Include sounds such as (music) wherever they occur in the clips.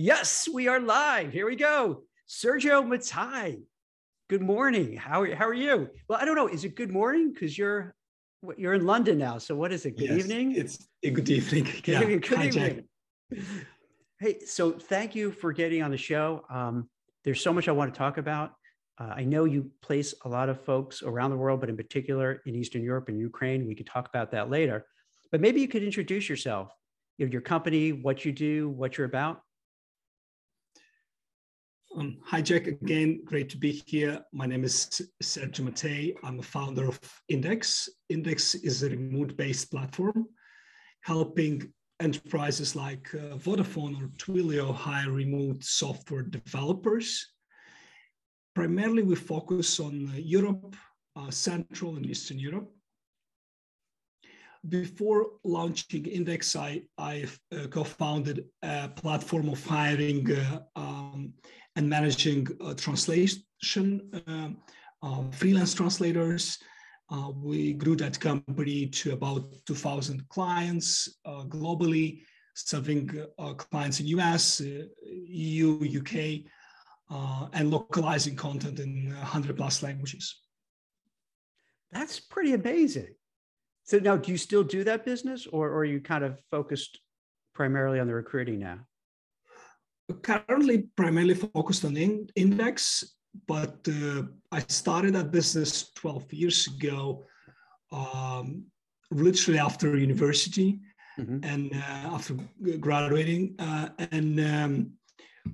Yes, we are live. Here we go. Sergio Matei. Good morning. How are, how are you? Well, I don't know. Is it good morning? Because you're you're in London now. So what is it? Good yes, evening. It's a good evening. (laughs) Good yeah. evening. Good Hi, evening. Hey, so thank you for getting on the show. Um, there's so much I want to talk about. Uh, I know you place a lot of folks around the world, but in particular in Eastern Europe and Ukraine. We could talk about that later. But maybe you could introduce yourself, you know, your company, what you do, what you're about. Um, hi, Jack. Again, great to be here. My name is Sergio Matei. I'm a founder of Index. Index is a remote-based platform helping enterprises like uh, Vodafone or Twilio hire remote software developers. Primarily, we focus on uh, Europe, uh, Central and Eastern Europe. Before launching Index, I, uh, co-founded a platform of hiring uh, um, and managing uh, translation, uh, uh, freelance translators. Uh, we grew that company to about 2,000 clients globally, serving clients in US, EU, UK, and localizing content in 100 plus languages. That's pretty amazing. So now, do you still do that business, or, or are you kind of focused primarily on the recruiting now? currently primarily focused on in- index, but uh, I started that business 12 years ago, um, literally after university mm-hmm. and uh, after graduating. Uh, and um,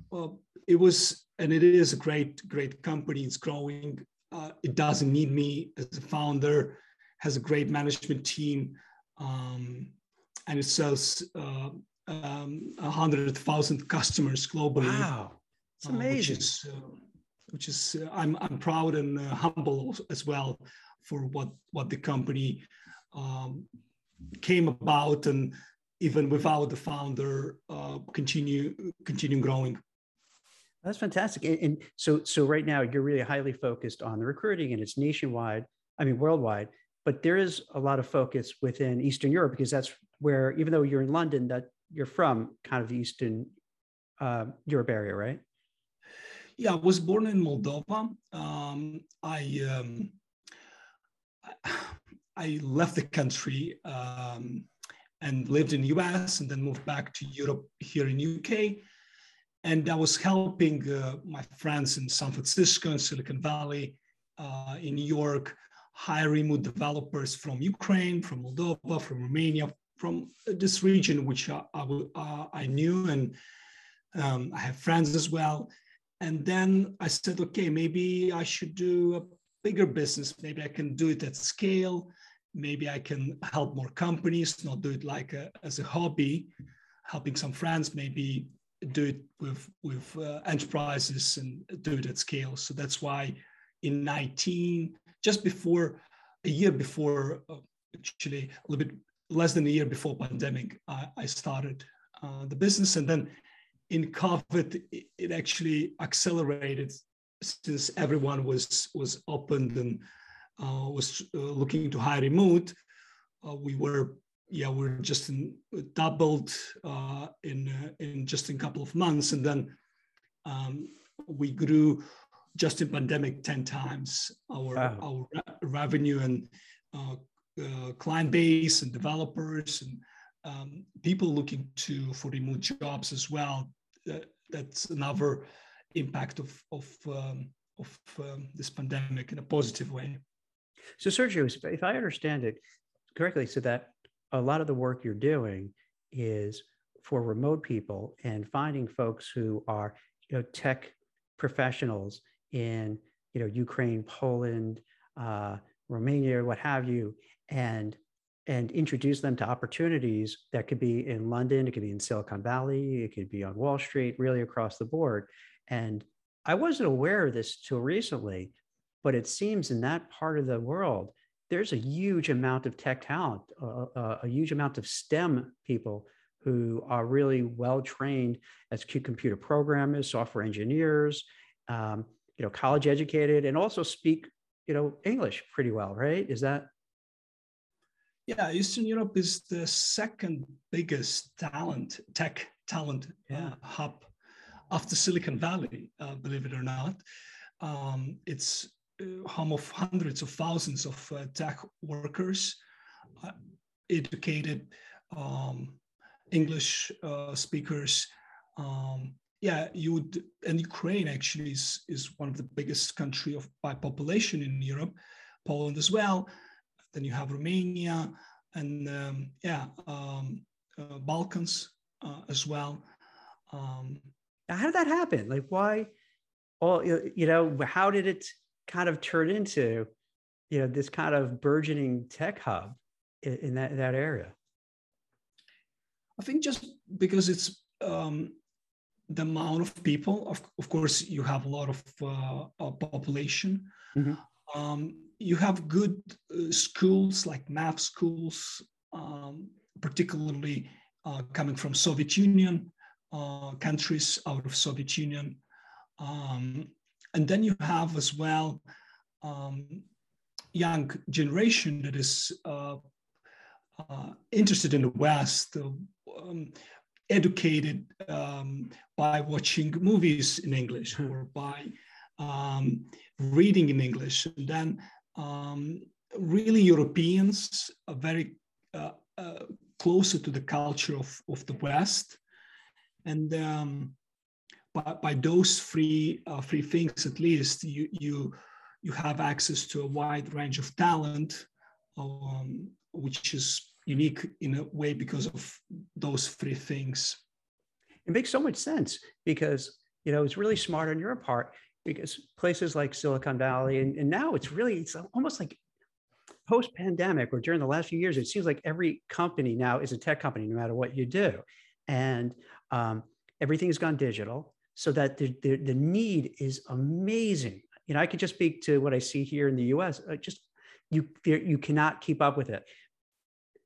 well, it was, and it is a great, great company. It's growing. Uh, it doesn't need me as a founder, has a great management team, um, and it sells uh, um, 100,000 customers globally. Wow, it's amazing. Uh, which is, uh, which is uh, I'm, I'm proud and uh, humble as well for what, what the company um, came about and even without the founder uh, continue continue growing. That's fantastic. And, and so so right now you're really highly focused on the recruiting and it's nationwide, I mean worldwide, but there is a lot of focus within Eastern Europe because that's where even though you're in London, that you're from kind of the Eastern uh, Europe area, right? Yeah, I was born in Moldova. Um, I um, (sighs) I left the country um, and lived in the US and then moved back to Europe here in UK. And I was helping uh, my friends in San Francisco and Silicon Valley, uh, in New York, remote developers from Ukraine, from Moldova, from Romania, from this region, which I, I, uh, I knew and um, I have friends as well. And then I said, okay, maybe I should do a bigger business. Maybe I can do it at scale. Maybe I can help more companies, not do it like a, as a hobby, helping some friends, maybe do it with, with uh, enterprises and do it at scale. So that's why in 19, just before, a year before, uh, actually a little bit less than a year before pandemic, I, I started uh, the business, and then in COVID, it, actually accelerated since everyone was was opened and uh, was uh, looking to hire remote. Uh, we were yeah we're just in, doubled uh, in in just a couple of months, and then um, we grew just in pandemic 10 times our wow. our revenue and uh, uh, client base and developers and um, people looking to for remote jobs as well. that's another impact of of um, of um, this pandemic in a positive way. So, Sergio, if I understand it correctly, so that a lot of the work you're doing is for remote people and finding folks who are you know tech professionals in you know Ukraine, Poland, uh, Romania, what have you, and and introduce them to opportunities that could be in London, it could be in Silicon Valley, it could be on Wall Street, really across the board. And I wasn't aware of this till recently, but it seems in that part of the world, there's a huge amount of tech talent, uh, uh, a huge amount of STEM people who are really well trained as computer programmers, software engineers, um, you know, college educated, and also speak, you know, English pretty well, right? Is that yeah, Eastern Europe is the second biggest talent, tech talent uh, yeah. uh, hub after Silicon Valley, uh, believe it or not. Um, it's uh, home of hundreds of thousands of uh, tech workers, uh, educated um, English uh, speakers. Um, yeah, you would, and Ukraine actually is, is one of the biggest country of by population in Europe, Poland as well. Then you have Romania and um, yeah, um, uh, Balkans uh, as well. Um, how did that happen? Like, why? All you know, how did it kind of turn into, you know, this kind of burgeoning tech hub in, in that that area? I think just because it's um, the amount of people. Of, of course, you have a lot of uh, population. Mm-hmm. Um, you have good uh, schools like math schools, um, particularly uh, coming from Soviet Union uh, countries out of Soviet Union. Um, and then you have as well um, young generation that is uh, uh, interested in the West, um, educated um, by watching movies in English hmm. or by um, reading in English. And then um, really Europeans are very uh, uh, closer to the culture of, of the West. And um, by, by those three, uh, three things, at least, you, you, you have access to a wide range of talent, um, which is unique in a way because of those three things. It makes so much sense because you know it's really smart on your part because places like Silicon Valley and, and now it's really it's almost like post pandemic or during the last few years it seems like every company now is a tech company no matter what you do. And um, everything's gone digital so that the, the, the need is amazing. You know i can just speak to what i see here in the us uh, just you you cannot keep up with it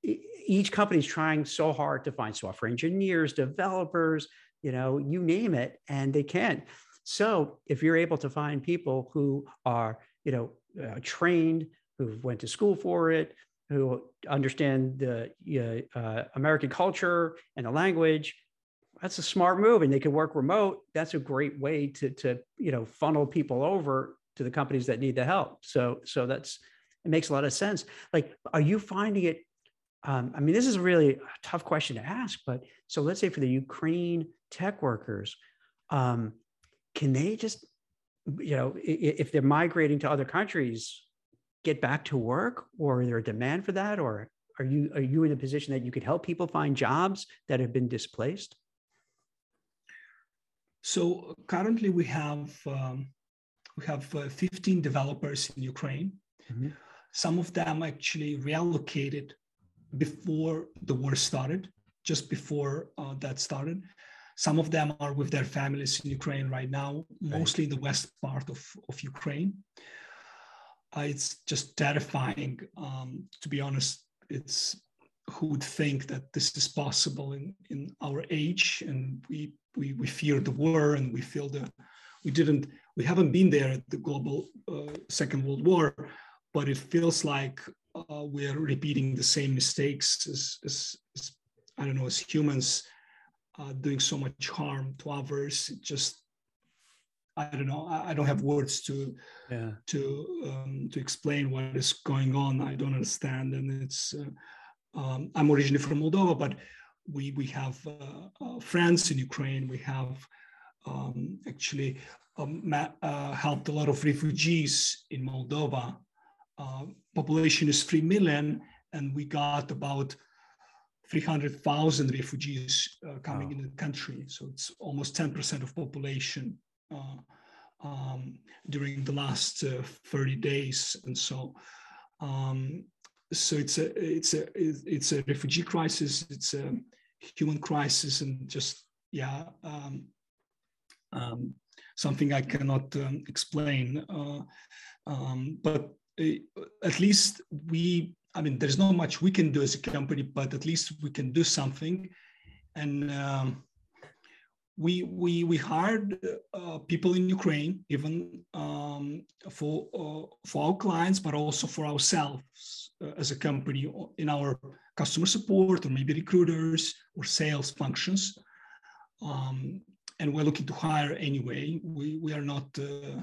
each company is trying so hard to find software engineers, developers, you know, you name it, and they can't. So if you're able to find people who are, you know, uh, trained, who went to school for it, who understand the uh, American culture and the language, that's a smart move, and they can work remote. That's a great way to, to you know, funnel people over to the companies that need the help. So, so that's it makes a lot of sense. Like, are you finding it um, I mean, this is really a really tough question to ask, but so let's say for the Ukraine tech workers, um, can they just, you know, if they're migrating to other countries, get back to work, or is there a demand for that, or are you are you in a position that you could help people find jobs that have been displaced? So currently, we have um, we have uh, 15 developers in Ukraine. Mm-hmm. Some of them actually reallocated before the war started, just before uh, that started. Some of them are with their families in Ukraine right now, mostly the west part of, of Ukraine. Uh, it's just terrifying. Um, to be honest, it's who would think that this is possible in, in our age and we, we, we fear the war and we feel the, we didn't, we haven't been there at the global uh, second world war, but it feels like uh, we're repeating the same mistakes as, as, as, I don't know, as humans, uh, doing so much harm to others. It just, I don't know. I, I don't have words to yeah. to um, to explain what is going on. I don't understand, and it's. Uh, um, I'm originally from Moldova, but we we have uh, uh, friends in Ukraine. We have um, actually um, uh, helped a lot of refugees in Moldova uh, population is 3 million, and we got about 300,000 refugees uh, coming wow. in the country. So it's almost 10% of population uh, um, during the last uh, 30 days. And so, um, so it's a it's a it's a refugee crisis. It's a human crisis, and just yeah, um, um something I cannot um, explain. Uh, um, but at least we i mean there's not much we can do as a company but at least we can do something and um, we we we hired uh, people in ukraine even um, for uh, for our clients but also for ourselves uh, as a company in our customer support or maybe recruiters or sales functions um, and we're looking to hire anyway. We, we are not uh,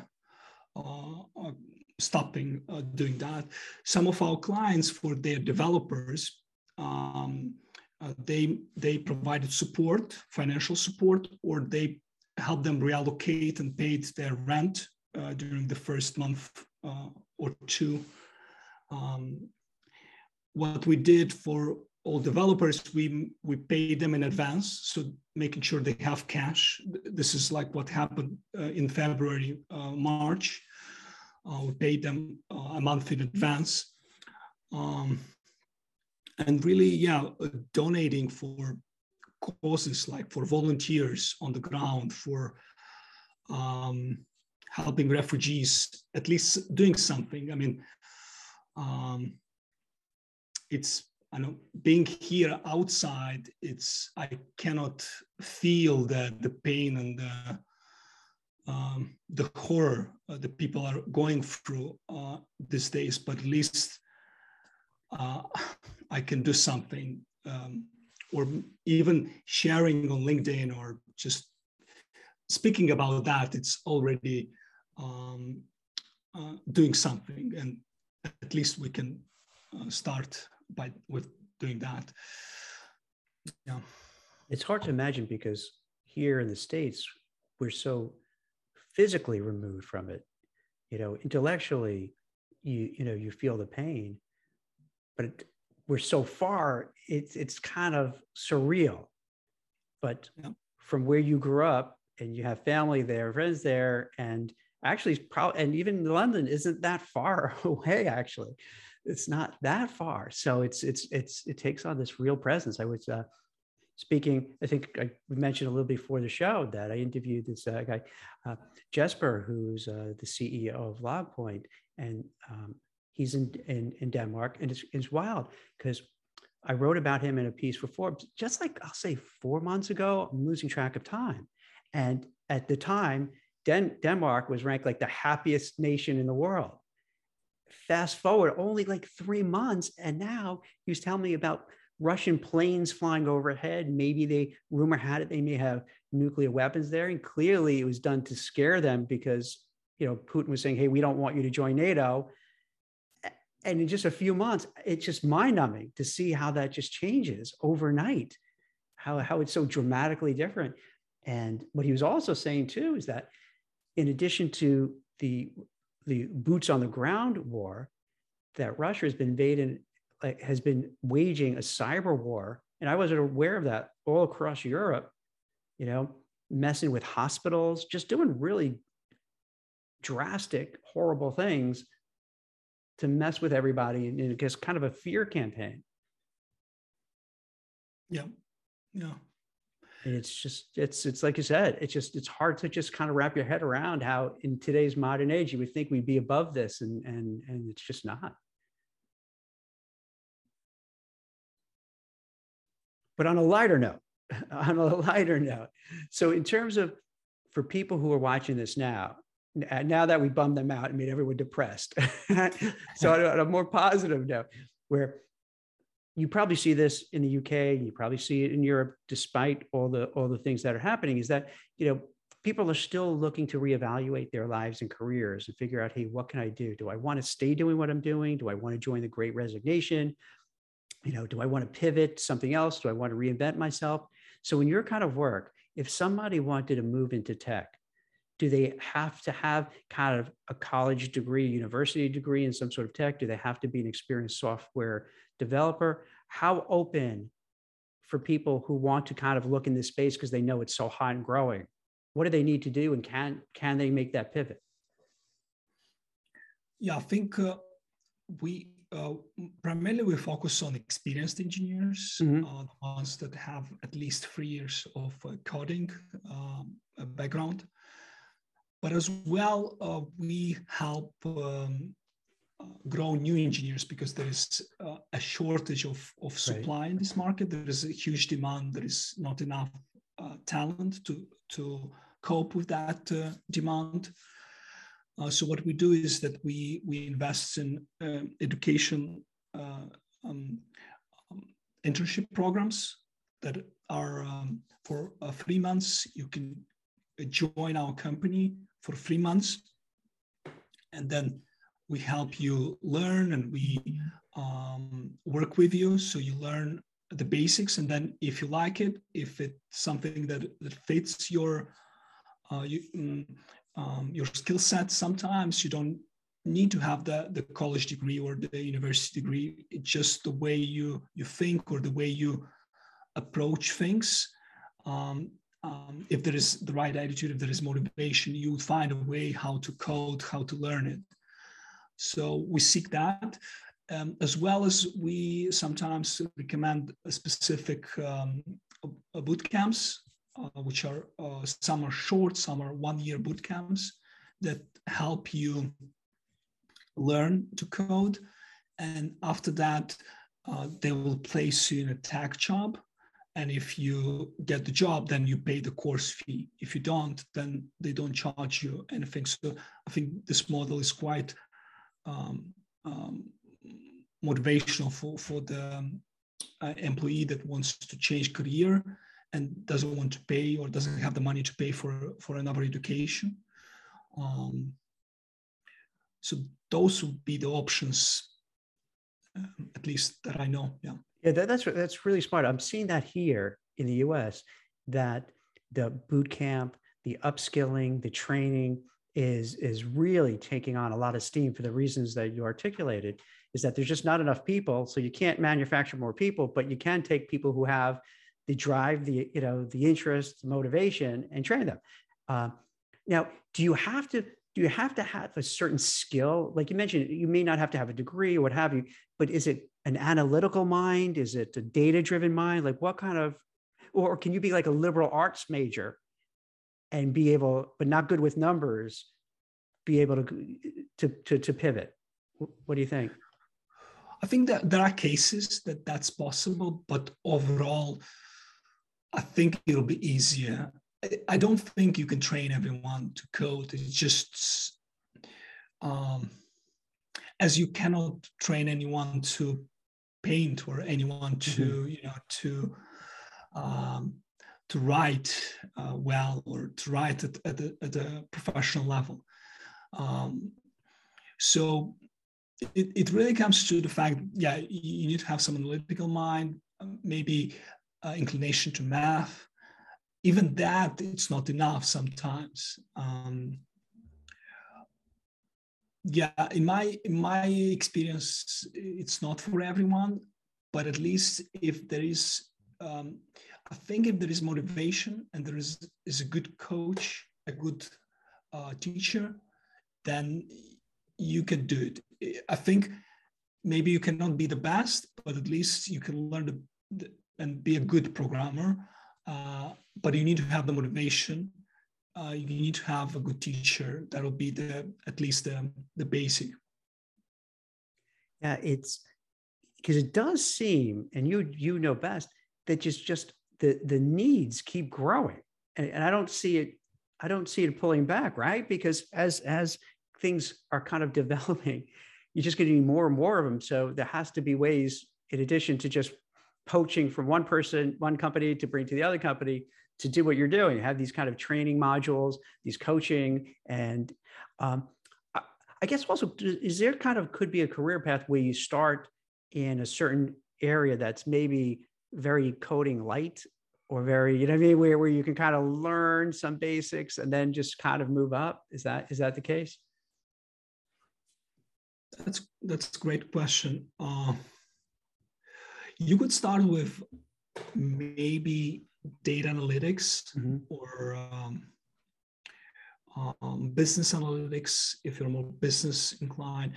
uh, stopping doing that. Some of our clients, for their developers, um, they they provided support, financial support, or they helped them reallocate and paid their rent during the first month or two. Um, what we did for all developers, we we pay them in advance, so making sure they have cash. This is like what happened uh, in February, uh, March. We paid them uh, a month in advance, um, and really, yeah, donating for causes like for volunteers on the ground, for um, helping refugees, at least doing something. I mean, um, it's I know being here outside, it's I cannot feel the the pain and the um, the horror uh, that people are going through uh, these days. But at least uh, I can do something, um, or even sharing on LinkedIn or just speaking about that. It's already um, uh, doing something, and at least we can uh, start by with doing that. Yeah. It's hard to imagine because here in the States, we're so physically removed from it. You know, intellectually, you you know, you feel the pain, but it, we're so far, it's it's kind of surreal. But yeah. from where you grew up and you have family there, friends there, and actually probably and even London isn't that far (laughs) away, actually it's not that far. So it's it's it's it takes on this real presence. I was uh, speaking. I think I mentioned a little before the show that I interviewed this uh, guy uh, Jesper, who's uh, the CEO of Logpoint, and um, he's in, in in Denmark, and it's it's wild because I wrote about him in a piece for Forbes just like I'll say four months ago. I'm losing track of time, and at the time. Den- Denmark was ranked like the happiest nation in the world fast forward only like three months and now he was telling me about russian planes flying overhead maybe they rumor had it they may have nuclear weapons there and clearly it was done to scare them because you know putin was saying hey we don't want you to join nato. And in just a few months it's just mind-numbing to see how that just changes overnight how, how it's so dramatically different. And what he was also saying too is that in addition to the the boots on the ground war that Russia has been invading, like, has been waging a cyber war, and I wasn't aware of that all across Europe. You know, messing with hospitals, just doing really drastic, horrible things to mess with everybody, and it gets kind of a fear campaign. Yeah, yeah it's just it's it's like you said it's just it's hard to just kind of wrap your head around how in today's modern age you would think we'd be above this and and and it's just not but on a lighter note (laughs) on a lighter note so in terms of for people who are watching this now now that we bummed them out and made everyone depressed (laughs) so on a more positive note where you probably see this in the UK, you probably see it in Europe, despite all the all the things that are happening, is that you know people are still looking to reevaluate their lives and careers and figure out, hey, what can I do? Do I want to stay doing what I'm doing? Do I want to join the Great Resignation? You know, do I want to pivot something else? Do I want to reinvent myself? So in your kind of work, if somebody wanted to move into tech, do they have to have kind of a college degree, university degree in some sort of tech? Do they have to be an experienced software developer? How open for people who want to kind of look in this space because they know it's so hot and growing? What do they need to do, and can can they make that pivot? Yeah, I think uh, we uh, primarily we focus on experienced engineers, mm-hmm. uh, the ones that have at least three years of uh, coding um, background. But as well, uh, we help um, uh, grow new engineers because there is uh, a shortage of, of supply right. in this market. There is a huge demand. There is not enough uh, talent to, to cope with that uh, demand. Uh, so what we do is that we, we invest in um, education um, um, internship programs that are um, for three months. You can join our company for three months, and then we help you learn and we um, work with you so you learn the basics and then if you like it if it's something that, that fits your uh, you, mm, um, your skill set. Sometimes you don't need to have the, the college degree or the university degree. It's just the way you you think or the way you approach things. Um, um, if there is the right attitude if there is motivation you find a way how to code how to learn it. So we seek that. Um, as well as we sometimes recommend specific um, boot camps, which are uh, some are short, some are one year boot camps that help you learn to code. And after that, uh, they will place you in a tech job. And if you get the job, then you pay the course fee. If you don't, then they don't charge you anything. So I think this model is quite um, um, motivational for, for the uh, employee that wants to change career and doesn't want to pay or doesn't have the money to pay for, for another education. Um, so those would be the options, uh, at least that I know. Yeah. Yeah, that, that's that's really smart. I'm seeing that here in the U.S. that the boot camp, the upskilling, the training is is really taking on a lot of steam for the reasons that you articulated is that there's just not enough people so you can't manufacture more people but you can take people who have the drive the you know the interest the motivation and train them uh, now do you have to do you have to have a certain skill like you mentioned you may not have to have a degree or what have you but is it an analytical mind is it a data driven mind like what kind of or can you be like a liberal arts major and be able, but not good with numbers, be able to to to, to pivot. What do you think? I think that there are cases that that's possible, but overall, I think it'll be easier. I don't think you can train everyone to code. It's just um, as you cannot train anyone to paint or anyone to mm-hmm. you know to um, to write uh, well or to write at, at, a, at a professional level. Um, so it, it really comes to the fact, yeah, you need to have some analytical mind, maybe uh, inclination to math. Even that, it's not enough sometimes. Um, yeah, in my in my experience, it's not for everyone, but at least if there is um, I think if there is motivation and there is, is a good coach, a good uh, teacher, then you can do it. I think maybe you cannot be the best, but at least you can learn the, the, and be a good programmer. Uh, but you need to have the motivation. Uh, you need to have a good teacher. That will be the at least the, the basic. Yeah, it's because it does seem, and you you know best, that just just the the needs keep growing and, and i don't see it i don't see it pulling back right because as as things are kind of (laughs) developing you're just getting more and more of them so there has to be ways in addition to just poaching from one person one company to bring to the other company to do what you're doing you have these kind of training modules these coaching and um, I, I guess also is there kind of could be a career path where you start in a certain area that's maybe very coding light or very, you know I mean, where, where you can kind of learn some basics and then just kind of move up? Is that is that the case? That's that's a great question. Uh, you could start with maybe data analytics mm-hmm. or um, um, business analytics if you're more business inclined.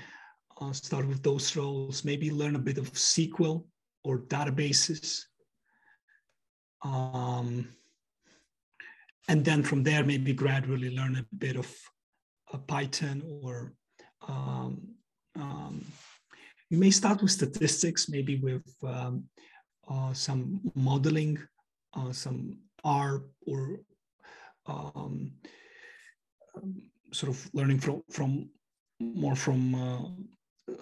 Uh, start with those roles. Maybe learn a bit of SQL or databases. Um, and then from there, maybe gradually learn a bit of uh, Python or um, um, you may start with statistics, maybe with um, uh, some modeling, uh, some R or um, sort of learning from, from more from uh,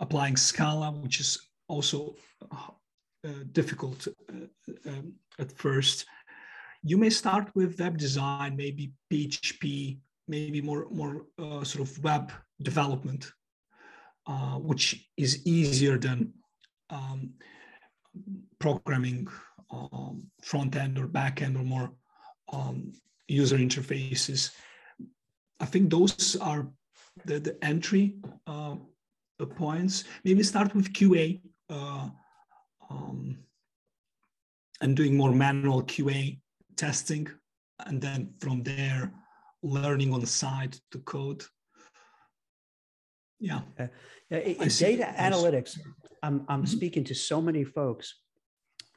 applying Scala, which is also uh, difficult uh, um, at first. you may start with web design, maybe PHP, maybe more more uh, sort of web development, uh, which is easier than um, programming um, front end or back end or more um, user interfaces. I think those are the, the entry uh, points. Maybe start with QA uh, um, and doing more manual QA testing, and then from there, learning on the side to code. Yeah. Uh, in data analytics, I'm, I'm mm-hmm. speaking to so many folks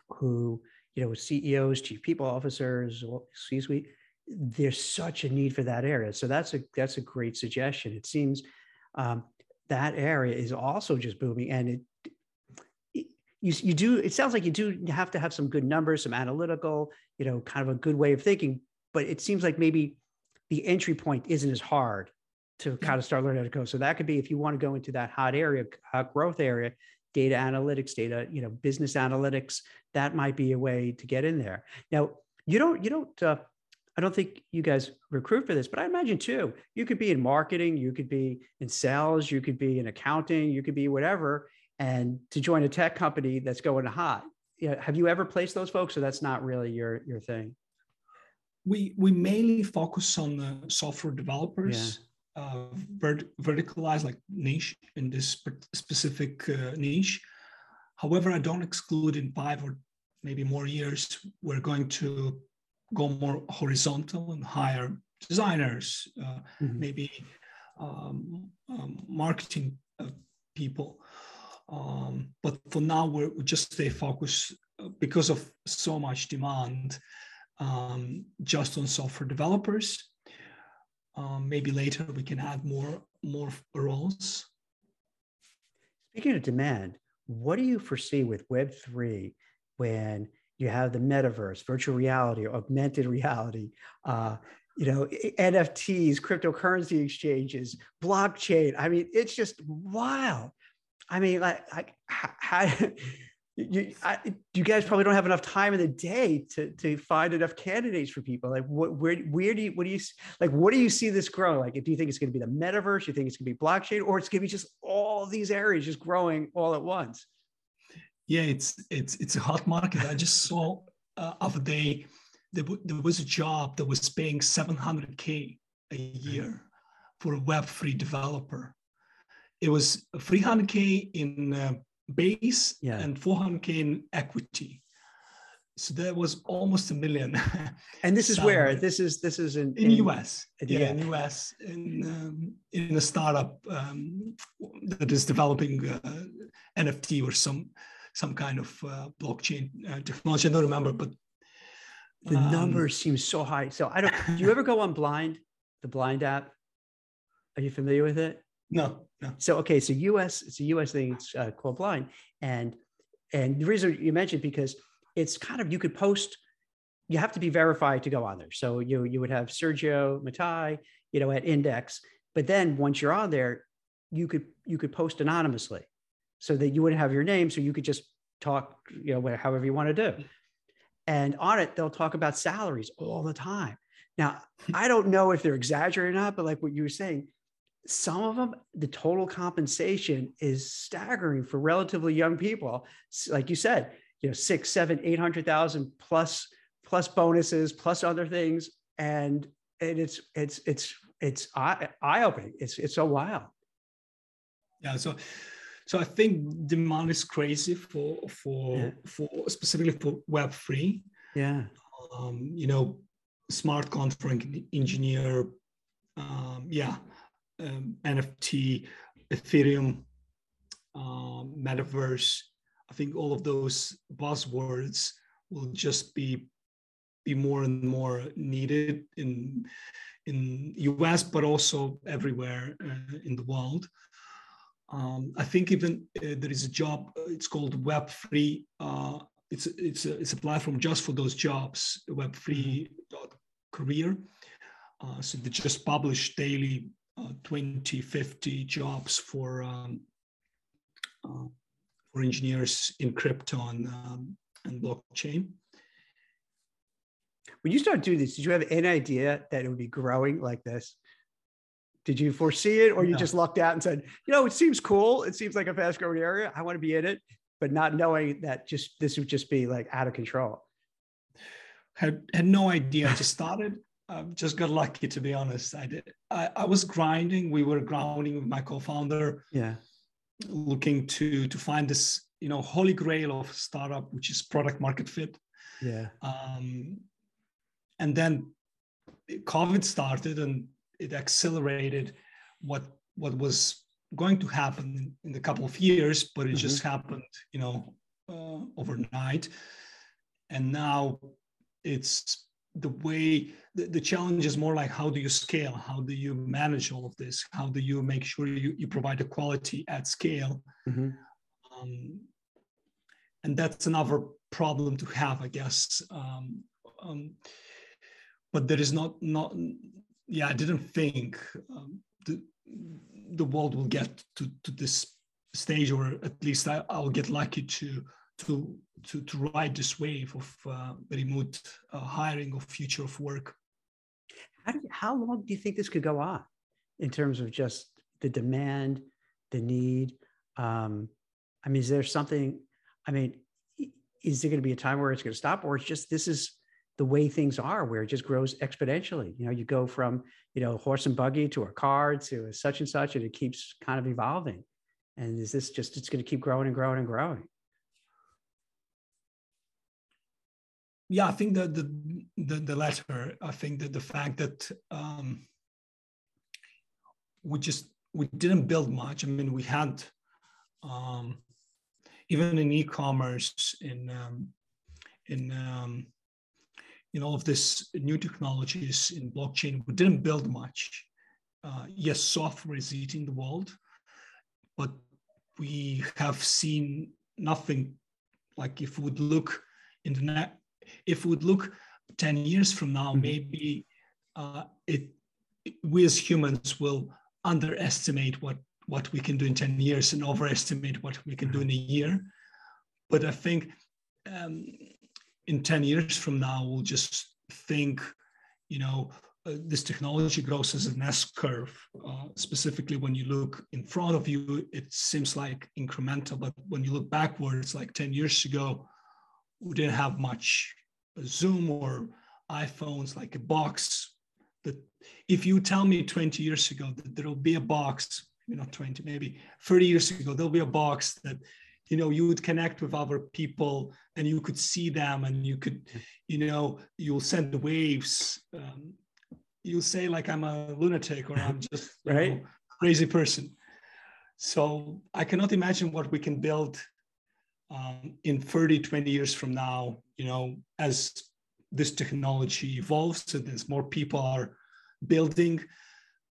who, you know, CEOs, chief people officers, C-suite, there's such a need for that area. So that's a that's a great suggestion. It seems um, that area is also just booming, and it, it you you do it sounds like you do have to have some good numbers, some analytical, you know, kind of a good way of thinking. But it seems like maybe the entry point isn't as hard to kind of start learning how to code. So that could be if you want to go into that hot area, hot growth area, data analytics, data, you know, business analytics. That might be a way to get in there. Now, you don't you don't uh, I don't think you guys recruit for this, but I imagine too, you could be in marketing, you could be in sales, you could be in accounting, you could be whatever, and to join a tech company that's going hot. You know, have you ever placed those folks, or that's not really your your thing? We we mainly focus on the software developers, yeah. Uh, vert- verticalized like niche in this specific uh, niche. However, I don't exclude in five or maybe more years we're going to go more horizontal and hire designers, uh, mm-hmm. maybe um, um, marketing uh, people. Um, but for now, we're, we just stay focused uh, because of so much demand um, just on software developers. Um, maybe later we can add more more roles. Speaking of demand, what do you foresee with Web three when you have the metaverse, virtual reality, augmented reality, uh, you know, NFTs, cryptocurrency exchanges, blockchain. I mean, it's just wild. I mean, like, like how, (laughs) you, I, you guys probably don't have enough time in the day to, to find enough candidates for people. Like, what, where, where do you, what do you, like, what do you see this growing? Like, do you think it's going to be the metaverse? You think it's going to be blockchain, or it's going to be just all these areas just growing all at once? yeah, it's it's it's a hot market. I just saw uh, other day there, w- there was a job that was paying 700k a year for a Web3 developer. It was 300k in uh, base yeah. and 400k in equity. So that was almost a million. (laughs) and this is where this is this is in in, in US. Yeah, yeah, in US in um, in a startup um, that is developing uh, NFT or some some kind of uh, blockchain uh, technology. I don't remember, but the um, numbers seem so high. So I don't. do you ever go on Blind, the Blind app? Are you familiar with it? No, no. So okay, so US, it's a US thing. It's uh, called Blind, and and the reason you mentioned because it's kind of you could post. You have to be verified to go on there. So you you would have Sergio Matei, you know, at Index, but then once you're on there, you could you could post anonymously so that you wouldn't have your name so you could just talk you know however you want to do and on it they'll talk about salaries all the time now i don't know if they're exaggerating or not but like what you were saying some of them the total compensation is staggering for relatively young people like you said you know six seven eight hundred thousand plus plus bonuses plus other things and and it's it's it's it's eye, eye-opening it's it's so wild yeah so so I think demand is crazy for for yeah. for specifically for Web three. Yeah. Um, you know, smart contract engineer. Um, yeah, um, NFT, Ethereum, um, metaverse. I think all of those buzzwords will just be be more and more needed in in US, but also everywhere uh, in the world. Um, I think even uh, there is a job. It's called Web3. Uh, it's it's a, it's a platform just for those jobs. Web3 career. Uh, so they just publish daily uh, 20, 50 jobs for um, uh, for engineers in crypto and, um, and blockchain. When you started doing this, did you have any idea that it would be growing like this? Did you foresee it, or you just lucked out and said, you know, it seems cool. It seems like a fast growing area. I want to be in it, but not knowing that just this would just be like out of control. Had had no idea. I just started. I just got lucky, to be honest. I did. I, I was grinding. We were grinding with my co-founder. Yeah. Looking to to find this, you know, holy grail of startup, which is product market fit. Yeah. Um, and then COVID started, and it accelerated what what was going to happen in a couple of years, but it mm-hmm. just happened, you know, uh, overnight. And now it's the way the, the, challenge is more like how do you scale? How do you manage all of this? How do you make sure you, you provide the quality at scale? Mm-hmm. um, and that's another problem to have i guess. Um, um, but there is not not yeah i didn't think um, the, the world will get to, to this stage or at least I, i'll get lucky to to to, to ride this wave of uh, remote uh, hiring of future of work. How, do you, how long do you think this could go on in terms of just the demand, the need? Um, I mean, is there something, I mean, is there going to be a time where it's going to stop or it's just this is the way things are where it just grows exponentially you know you go from you know horse and buggy to a car to a such and such and it keeps kind of evolving and is this just it's going to keep growing and growing and growing yeah, I think that the, the, the latter. I think that the fact that um, we just we didn't build much. I mean, we had um, even in e-commerce in um, in um, in all of this new technologies in blockchain, we didn't build much. Uh, yes, software is eating the world, but we have seen nothing. Like if we would look in the net if we would look 10 years from now, mm-hmm. maybe uh, it, we as humans will underestimate what, what we can do in 10 years and overestimate what we can do in a year. But I think um, in 10 years from now, we'll just think, you know, uh, this technology grows as an S curve. Uh, specifically, when you look in front of you, it seems like incremental, but when you look backwards, like 10 years ago, we didn't have much Zoom or iPhones, like a box. That if you tell me 20 years ago that there will be a box, you know, 20, maybe 30 years ago, there'll be a box that you know you would connect with other people and you could see them and you could you know you'll send waves um, you'll say like i'm a lunatic or i'm just (laughs) right know, crazy person so i cannot imagine what we can build um, in 30, 20 years from now, you know, as this technology evolves and as more people are building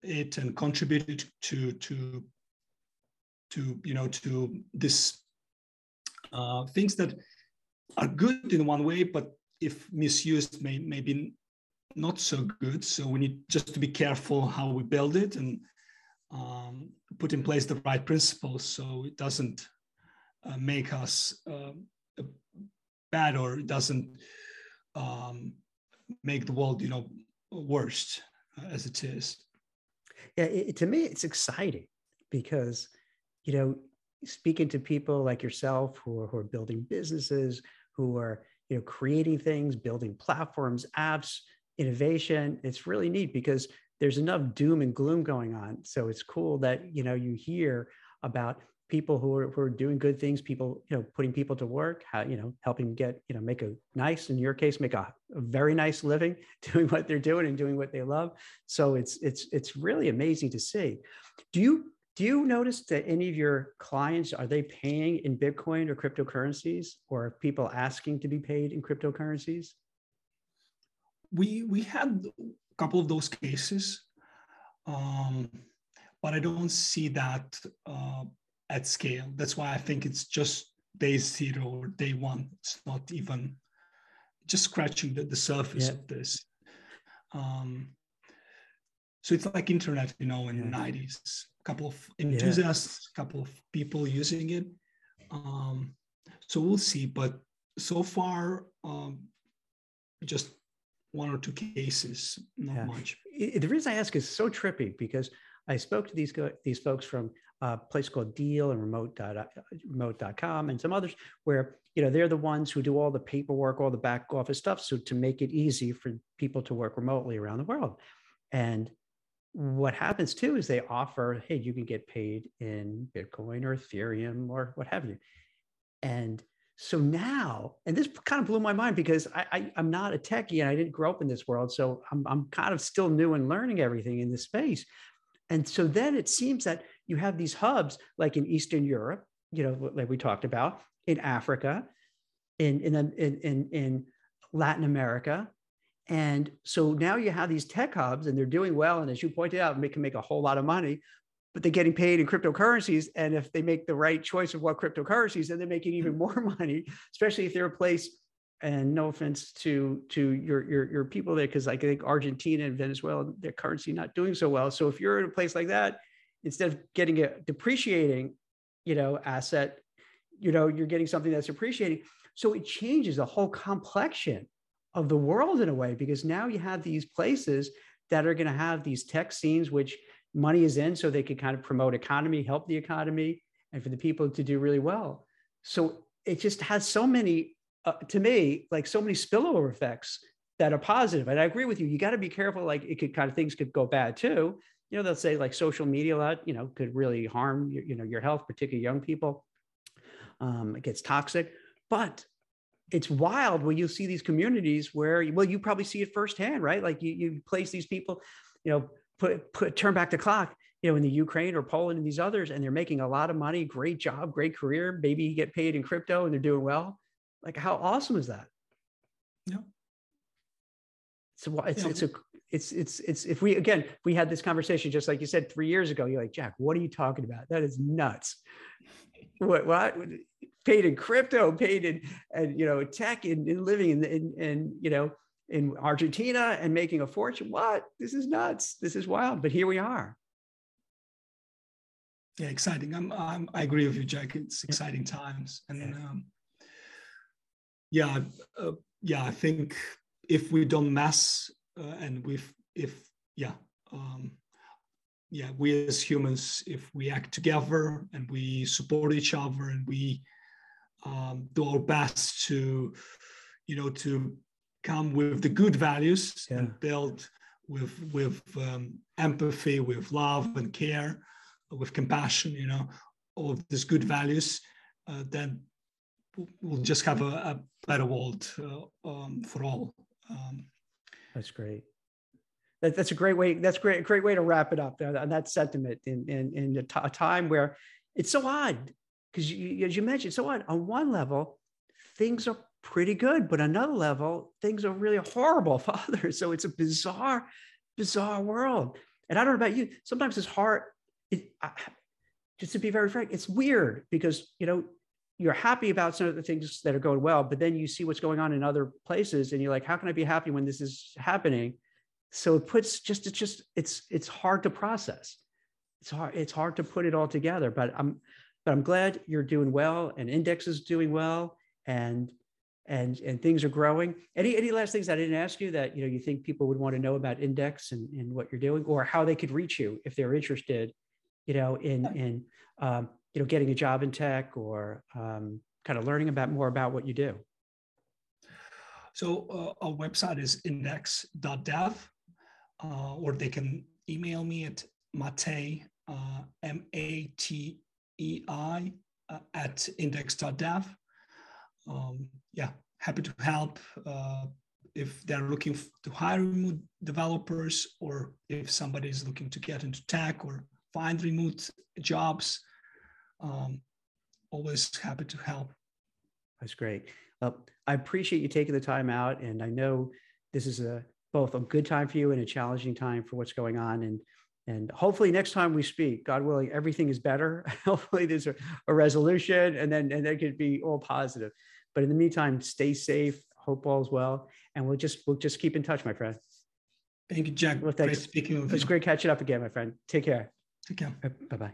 it and contributed to to to you know to this uh, things that are good in one way, but if misused, may maybe not so good. So we need just to be careful how we build it and um, put in place the right principles so it doesn't uh, make us uh, bad or doesn't um, make the world, you know, worse uh, as it is. Yeah, it, to me, it's exciting because, you know, speaking to people like yourself who are, who are building businesses, who are, you know, creating things, building platforms, apps, innovation, it's really neat because there's enough doom and gloom going on. So it's cool that, you know, you hear about people who are, who are doing good things, people, you know, putting people to work, how, you know, helping get, you know, make a nice, in your case, make a, a, very nice living, (laughs) doing what they're doing and doing what they love. So it's, it's, it's really amazing to see. Do you, do you notice that any of your clients, are they paying in Bitcoin or cryptocurrencies or people asking to be paid in cryptocurrencies? We, we had a couple of those cases. Um, but I don't see that uh, at scale. That's why I think it's just day zero or day one. It's not even just scratching the, the surface yeah. of this. Um, so it's like internet, you know, in yeah. the 90s. A couple of enthusiasts, a couple of people using it. Um, so we'll see. But so far, um, just one or two cases, not yeah. much. The reason I ask is so trippy because I spoke to these these folks from a place called Deel and Remote uh, Remote.com and some others where you know they're the ones who do all the paperwork, all the back office stuff, so to make it easy for people to work remotely around the world. And what happens too is they offer, hey, you can get paid in Bitcoin or Ethereum or what have you. And so now, and this kind of blew my mind because I, I, am not a techie and I didn't grow up in this world. So I'm, I'm kind of still new and learning everything in this space. And so then it seems that you have these hubs like in Eastern Europe, you know, like we talked about, in Africa, in, in, in, in, in Latin America. And so now you have these tech hubs and they're doing well. And as you pointed out, they can make a whole lot of money but they're getting paid in cryptocurrencies. And if they make the right choice of what cryptocurrencies, then they're making even mm-hmm. more (laughs) money, especially if they're a place. And no offense to to your your, your people there, because I think Argentina and Venezuela, their currency not doing so well. So if you're in a place like that, instead of getting a depreciating, you know, asset, you know, you're getting something that's appreciating. So it changes the whole complexion of the world in a way, because now you have these places that are going to have these tech scenes, which money is in so they could kind of promote economy, help the economy, and for the people to do really well. So it just has so many, uh, to me, like so many spillover effects that are positive. And I agree with you. You got to be careful. Like it could kind of things could go bad too. You know, they'll say like social media, a lot, you know, could really harm your, you know, your health, particularly young people. Um, it gets toxic, but it's wild when you see these communities where, well, you probably see it firsthand, right? Like you, you place these people, you know, put, put turn back the clock you know in the ukraine or poland and these others and they're making a lot of money great job great career maybe you get paid in crypto and they're doing well like how awesome is that yeah so it's yeah. it's a it's it's it's if we again we had this conversation just like you said three years ago you're like jack what are you talking about that is nuts what what paid in crypto paid in and you know tech and, and living in, in in you know in Argentina and making a fortune. What? This is nuts. This is wild. But here we are. Yeah, exciting. I'm, I'm i agree with you, Jack. It's exciting times, and yeah, um, yeah, uh, yeah. I think if we don't mess uh, and we if yeah, um, yeah, we as humans, if we act together and we support each other and we um, do our best to, you know, to come with the good values yeah. and build with with um, empathy, with love and care, with compassion. You know, all of these good values. Uh, then we'll just have a, a better world uh, um, for all. That's great. That, that's a great way. That's great. A Great way to wrap it up. On that sentiment in in, in a, t- a time where it's so odd because you, as you mentioned, so odd. On one level, things are pretty good. But another level, things are really horrible for (laughs) others. So it's a bizarre, bizarre world. And I don't know about you. Sometimes it's hard. It, I, just to be very frank, it's weird because you know you're happy about some of the things that are going well, but then you see what's going on in other places, and you're like, how can I be happy when this is happening? So it puts just it's just it's it's hard to process. It's hard it's hard to put it all together. But I'm but I'm glad you're doing well, and Index is doing well, and and and things are growing. Any any last things I didn't ask you that you know you think people would want to know about Index and, and what you're doing, or how they could reach you if they're interested, you know, in in um, you know getting a job in tech or um, kind of learning about more about what you do. So uh, our website is index.dev, uh, or they can email me at Matei, uh, M A T E I, uh, at index.dev um, yeah, happy to help uh, if they're looking to hire remote developers or if somebody is looking to get into tech or find remote jobs. Um, always happy to help. That's great. Well, I appreciate you taking the time out, and I know this is a both a good time for you and a challenging time for what's going on. And and hopefully next time we speak, God willing, everything is better. (laughs) hopefully there's a, a resolution, and then and that could be all positive. But in the meantime, stay safe. Hope all's well, and we'll just we'll just keep in touch, my friend. Thank you, Jack. Well, thanks. Great speaking with you. It was great catching up again, my friend. Take care. Take care. Bye bye.